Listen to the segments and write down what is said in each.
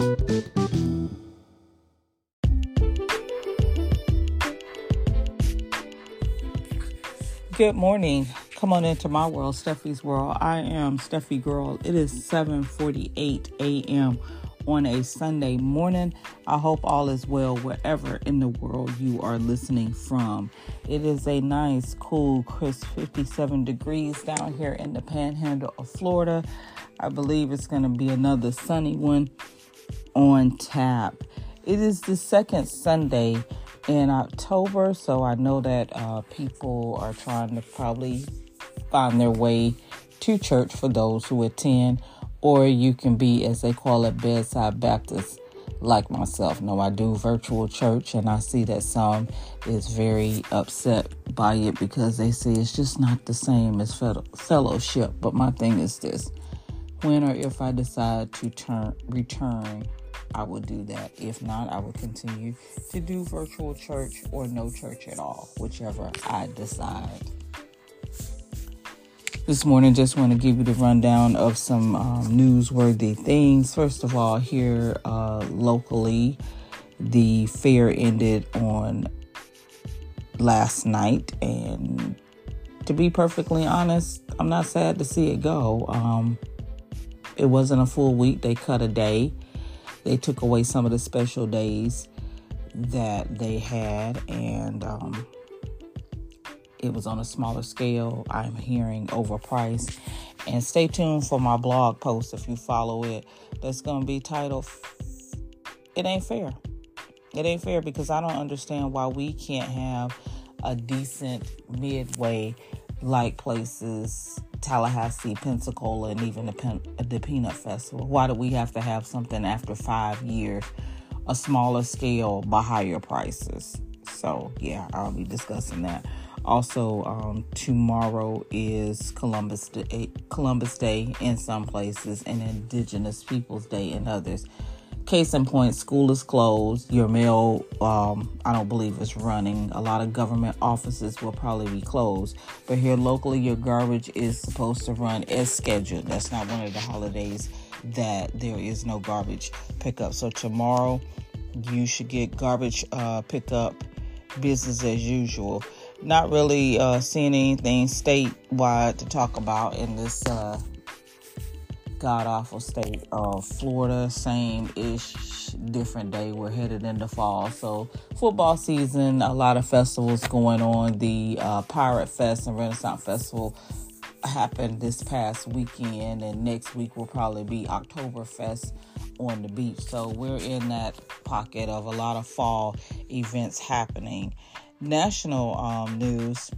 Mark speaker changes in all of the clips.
Speaker 1: Good morning. Come on into my world, Steffi's world. I am Steffi Girl. It is 7:48 a.m. on a Sunday morning. I hope all is well wherever in the world you are listening from. It is a nice, cool, crisp 57 degrees down here in the panhandle of Florida. I believe it's going to be another sunny one on tap. It is the second Sunday in October, so I know that uh, people are trying to probably find their way to church for those who attend, or you can be, as they call it, bedside Baptist, like myself. No, I do virtual church, and I see that some is very upset by it because they say it's just not the same as fellowship. But my thing is this: when or if I decide to turn return I will do that. If not, I will continue to do virtual church or no church at all, whichever I decide. This morning, just want to give you the rundown of some um, newsworthy things. First of all, here uh, locally, the fair ended on last night, and to be perfectly honest, I'm not sad to see it go. Um, it wasn't a full week; they cut a day they took away some of the special days that they had, and um, it was on a smaller scale. I'm hearing overpriced. And stay tuned for my blog post if you follow it. That's going to be titled It Ain't Fair. It ain't fair because I don't understand why we can't have a decent midway like places Tallahassee, Pensacola, and even the, Pen- the Peanut Festival? Why do we have to have something after five years, a smaller scale, but higher prices? So, yeah, I'll be discussing that. Also, um, tomorrow is Columbus Day, Columbus Day in some places, and Indigenous Peoples Day in others. Case in point, school is closed. Your mail, um, I don't believe is running. A lot of government offices will probably be closed. But here locally, your garbage is supposed to run as scheduled. That's not one of the holidays that there is no garbage pickup. So tomorrow, you should get garbage uh, pickup business as usual. Not really uh, seeing anything statewide to talk about in this uh, god awful state of Florida. Same ish, different day. We're headed into fall. So, football season, a lot of festivals going on. The uh, Pirate Fest and Renaissance Festival happened this past weekend, and next week will probably be Oktoberfest on the beach. So, we're in that pocket of a lot of fall events happening. National um, news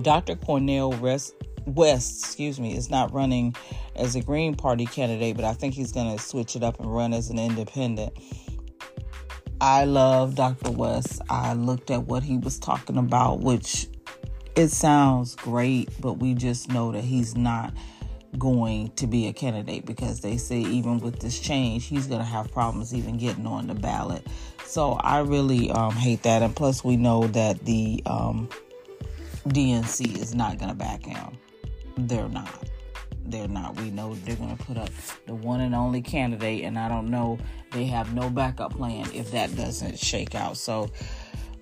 Speaker 1: Dr. Cornel West, West, excuse me, is not running as a Green Party candidate, but I think he's going to switch it up and run as an independent. I love Dr. West. I looked at what he was talking about, which it sounds great, but we just know that he's not going to be a candidate because they say even with this change, he's going to have problems even getting on the ballot. So I really um, hate that. And plus, we know that the um, DNC is not going to back him. They're not they're not. We know they're going to put up the one and only candidate, and I don't know. They have no backup plan if that doesn't shake out. So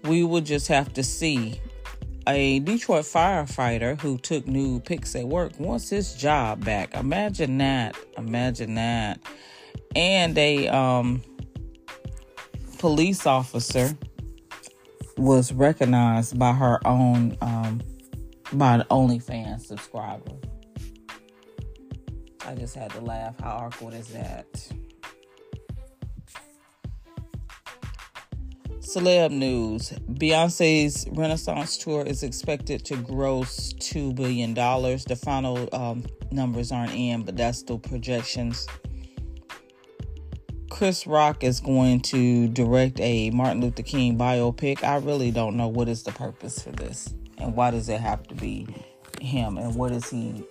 Speaker 1: we will just have to see. A Detroit firefighter who took new pics at work wants his job back. Imagine that. Imagine that. And a um, police officer was recognized by her own um, by an OnlyFans subscriber. I just had to laugh. How awkward is that? Celeb news Beyonce's Renaissance tour is expected to gross $2 billion. The final um, numbers aren't in, but that's the projections. Chris Rock is going to direct a Martin Luther King biopic. I really don't know what is the purpose for this and why does it have to be him and what is he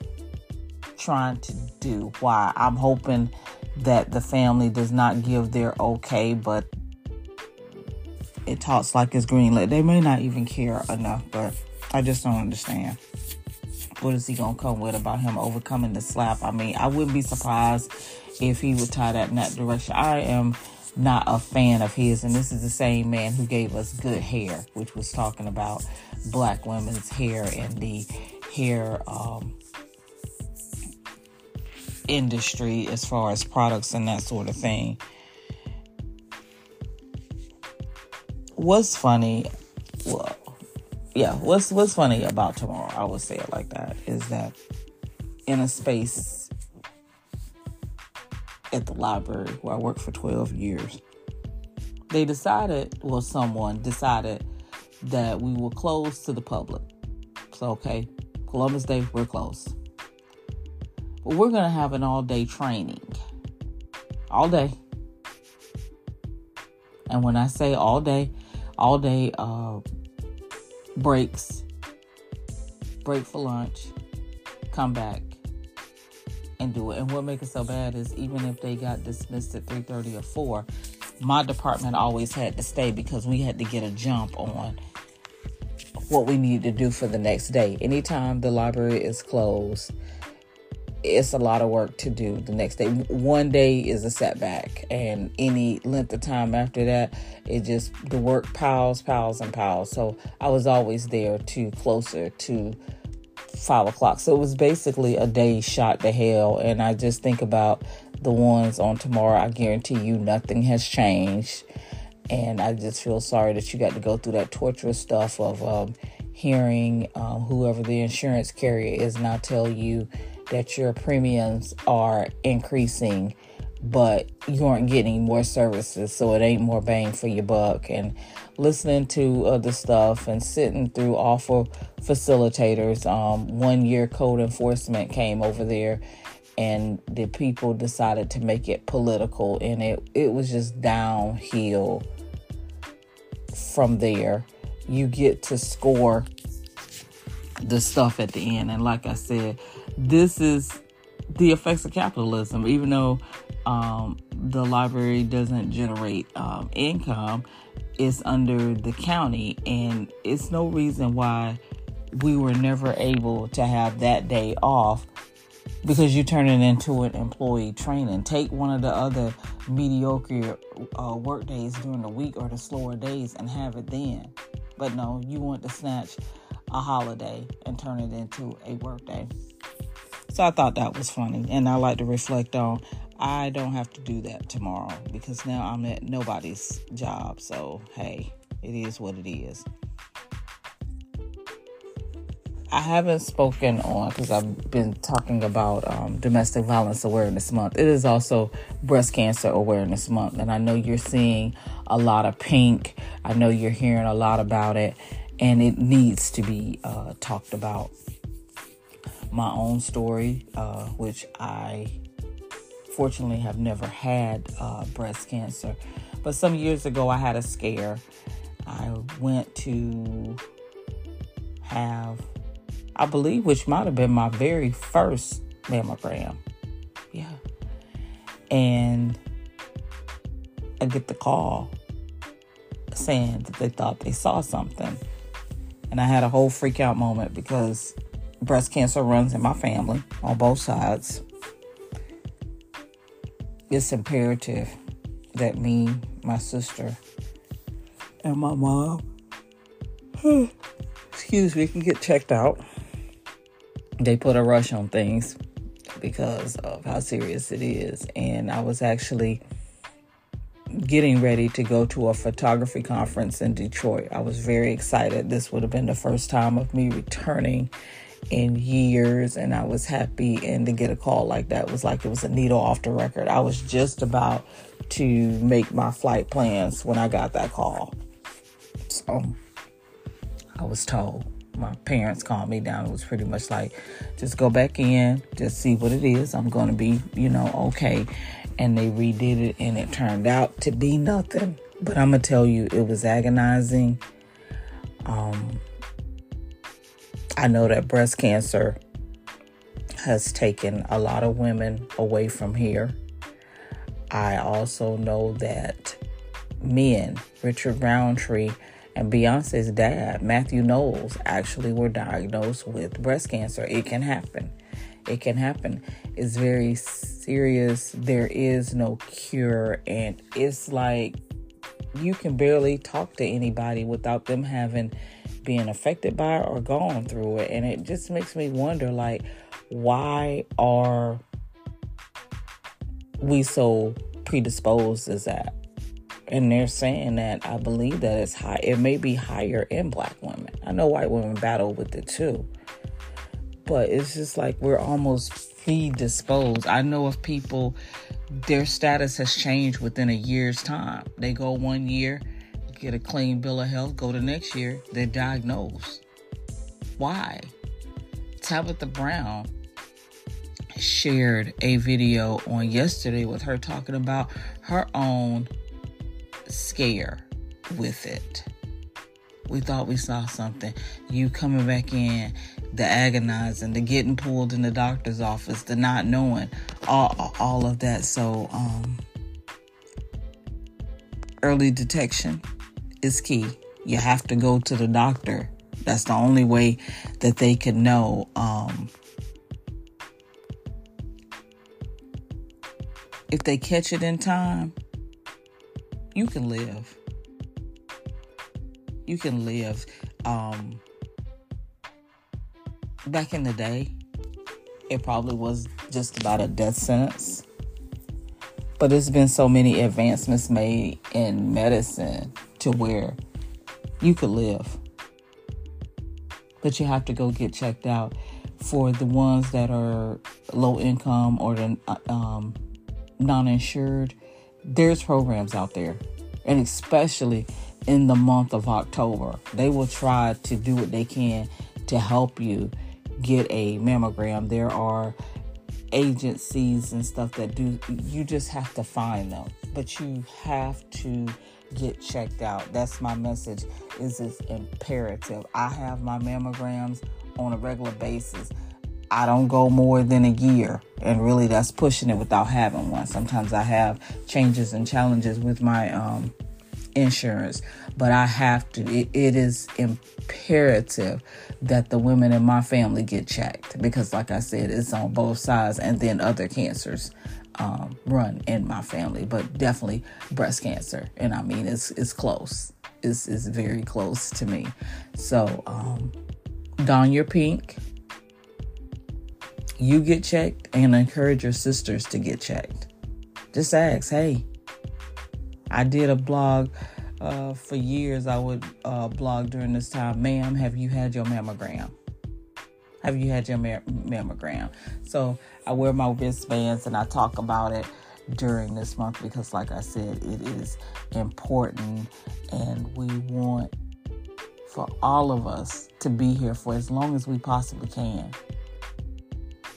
Speaker 1: trying to do. Why? I'm hoping that the family does not give their okay, but it talks like it's greenlit. They may not even care enough, but I just don't understand. What is he gonna come with about him overcoming the slap? I mean, I wouldn't be surprised if he would tie that in that direction. I am not a fan of his, and this is the same man who gave us good hair, which was talking about black women's hair and the hair um, industry as far as products and that sort of thing. What's funny? Well, yeah, what's what's funny about tomorrow? I would say it like that is that in a space at the library where I worked for 12 years, they decided, well, someone decided that we were closed to the public. So, okay, Columbus Day, we're closed. We're going to have an all day training. All day. And when I say all day, all day uh, breaks, break for lunch, come back and do it. And what makes it so bad is even if they got dismissed at 3:30 or 4, my department always had to stay because we had to get a jump on what we needed to do for the next day. Anytime the library is closed, it's a lot of work to do the next day. One day is a setback, and any length of time after that, it just the work piles, piles, and piles. So I was always there to closer to five o'clock. So it was basically a day shot to hell. And I just think about the ones on tomorrow. I guarantee you nothing has changed. And I just feel sorry that you got to go through that torturous stuff of um, hearing um, whoever the insurance carrier is now tell you that your premiums are increasing, but you aren't getting more services, so it ain't more bang for your buck. And listening to other stuff and sitting through awful facilitators. Um, one year code enforcement came over there and the people decided to make it political and it, it was just downhill from there. You get to score the stuff at the end. And like I said, this is the effects of capitalism. Even though um, the library doesn't generate um, income, it's under the county, and it's no reason why we were never able to have that day off because you turn it into an employee training. Take one of the other mediocre uh, work days during the week or the slower days and have it then. But no, you want to snatch a holiday and turn it into a work day. So I thought that was funny, and I like to reflect on. I don't have to do that tomorrow because now I'm at nobody's job. So hey, it is what it is. I haven't spoken on because I've been talking about um, Domestic Violence Awareness Month. It is also Breast Cancer Awareness Month, and I know you're seeing a lot of pink. I know you're hearing a lot about it, and it needs to be uh, talked about my own story, uh, which I fortunately have never had uh, breast cancer. But some years ago, I had a scare. I went to have, I believe, which might have been my very first mammogram. Yeah. And I get the call saying that they thought they saw something. And I had a whole freak out moment because breast cancer runs in my family on both sides. It's imperative that me, my sister, and my mom, excuse me, can get checked out. They put a rush on things because of how serious it is. And I was actually getting ready to go to a photography conference in Detroit. I was very excited. This would have been the first time of me returning in years and I was happy and to get a call like that was like it was a needle off the record. I was just about to make my flight plans when I got that call. So I was told my parents calmed me down. It was pretty much like, just go back in, just see what it is. I'm going to be, you know, okay. And they redid it, and it turned out to be nothing. But I'm going to tell you, it was agonizing. Um, I know that breast cancer has taken a lot of women away from here. I also know that men, Richard Roundtree and Beyonce's dad, Mathew Knowles, actually were diagnosed with breast cancer. It can happen. It can happen. It's very serious. There is no cure. And it's like you can barely talk to anybody without them having been affected by it or going through it. And it just makes me wonder like, why are we so predisposed as that? And they're saying that I believe that it's high. It may be higher in black women. I know white women battle with it too. But it's just like we're almost predisposed. I know of people, their status has changed within a year's time. They go one year, get a clean bill of health, go to next year, they're diagnosed. Why? Tabitha Brown shared a video on yesterday with her talking about her own scare with it. We thought we saw something. You coming back in, the agonizing, the getting pulled in the doctor's office, the not knowing, all, all of that. So, um, early detection is key. You have to go to the doctor. That's the only way that they can know. Um, if they catch it in time, you can live. You can live. Um, back in the day, it probably was just about a death sentence. But there's been so many advancements made in medicine to where you could live. But you have to go get checked out. For the ones that are low income or the um, non insured, there's programs out there. And especially in the month of October, they will try to do what they can to help you get a mammogram. There are agencies and stuff that do, you just have to find them, but you have to get checked out. That's my message is it's imperative. I have my mammograms on a regular basis. I don't go more than a year, and really that's pushing it without having one. Sometimes I have changes and challenges with my um, insurance, but I have to. It, it is imperative that the women in my family get checked because, like I said, it's on both sides, and then other cancers um, run in my family, but definitely breast cancer, and I mean it's it's close. It's, it's very close to me. So um, don your pink you get checked and encourage your sisters to get checked. Just ask, hey, I did a blog uh, for years. I would uh, blog during this time, ma'am, have you had your mammogram? Have you had your mammogram? So I wear my wristbands and I talk about it during this month because, like I said, it is important and we want for all of us to be here for as long as we possibly can.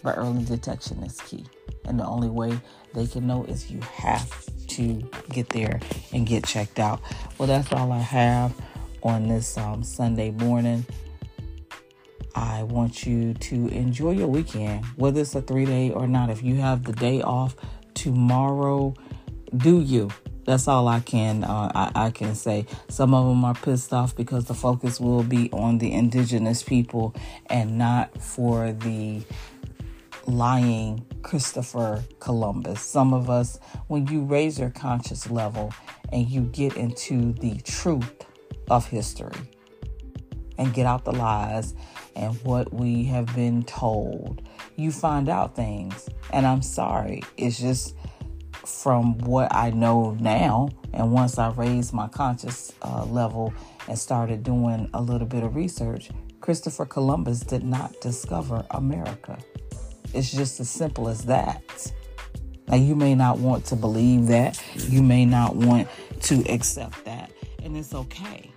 Speaker 1: But early detection is key. And the only way they can know is you have to get there and get checked out. Well, that's all I have on this um, Sunday morning. I want you to enjoy your weekend, whether it's a three day or not. If you have the day off tomorrow, do you? That's all I can uh, I, I, can say. Some of them are pissed off because the focus will be on the indigenous people and not for the lying Christopher Columbus. Some of us, when you raise your conscious level and you get into the truth of history and get out the lies and what we have been told, you find out things. And I'm sorry, it's just from what I know now. And once I raised my conscious uh, level and started doing a little bit of research, Christopher Columbus did not discover America. It's just as simple as that. Now, you may not want to believe that. You may not want to accept that. And it's okay.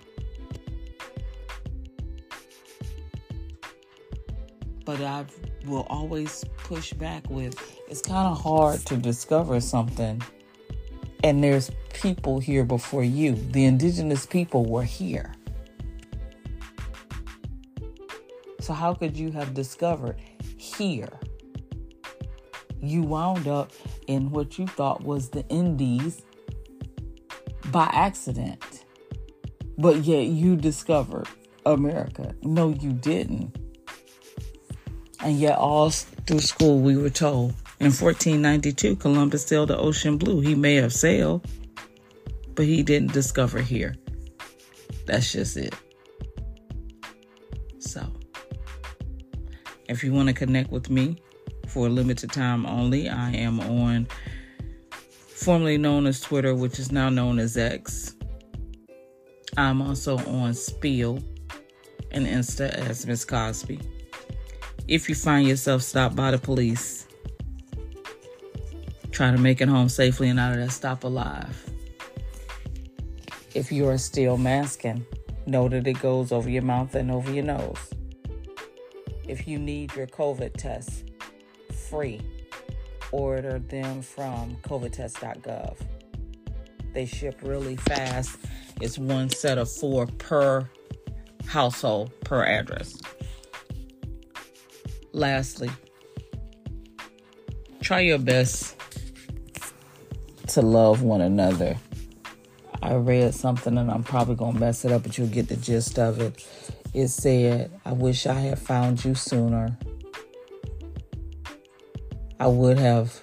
Speaker 1: But I will always push back with it's kind of hard to discover something. And there's people here before you. The indigenous people were here. So, how could you have discovered here? you wound up in what you thought was the Indies by accident. But yet you discovered America. No, you didn't. And yet, all through school, we were told In 1492, Columbus sailed the ocean blue. He may have sailed, but he didn't discover here. That's just it. So, if you want to connect with me for a limited time only, I am on formerly known as Twitter, which is now known as X. I'm also on Spill and Insta as Miss Cosby. If you find yourself stopped by the police, try to make it home safely and out of that stop alive. If you are still masking, know that it goes over your mouth and over your nose. If you need your COVID test free, order them from covidtest.gov. They ship really fast. It's one set of four per household per address. Lastly, try your best to love one another. I read something and I'm probably going to mess it up, but you'll get the gist of it. It said, I wish I had found you sooner. I would have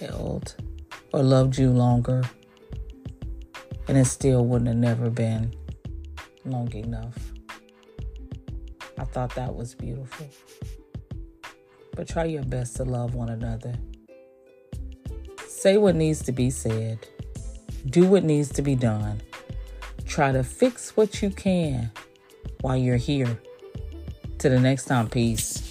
Speaker 1: held or loved you longer, and it still wouldn't have never been long enough. I thought that was beautiful. But try your best to love one another. Say what needs to be said. Do what needs to be done. Try to fix what you can while you're here. To the next time, peace.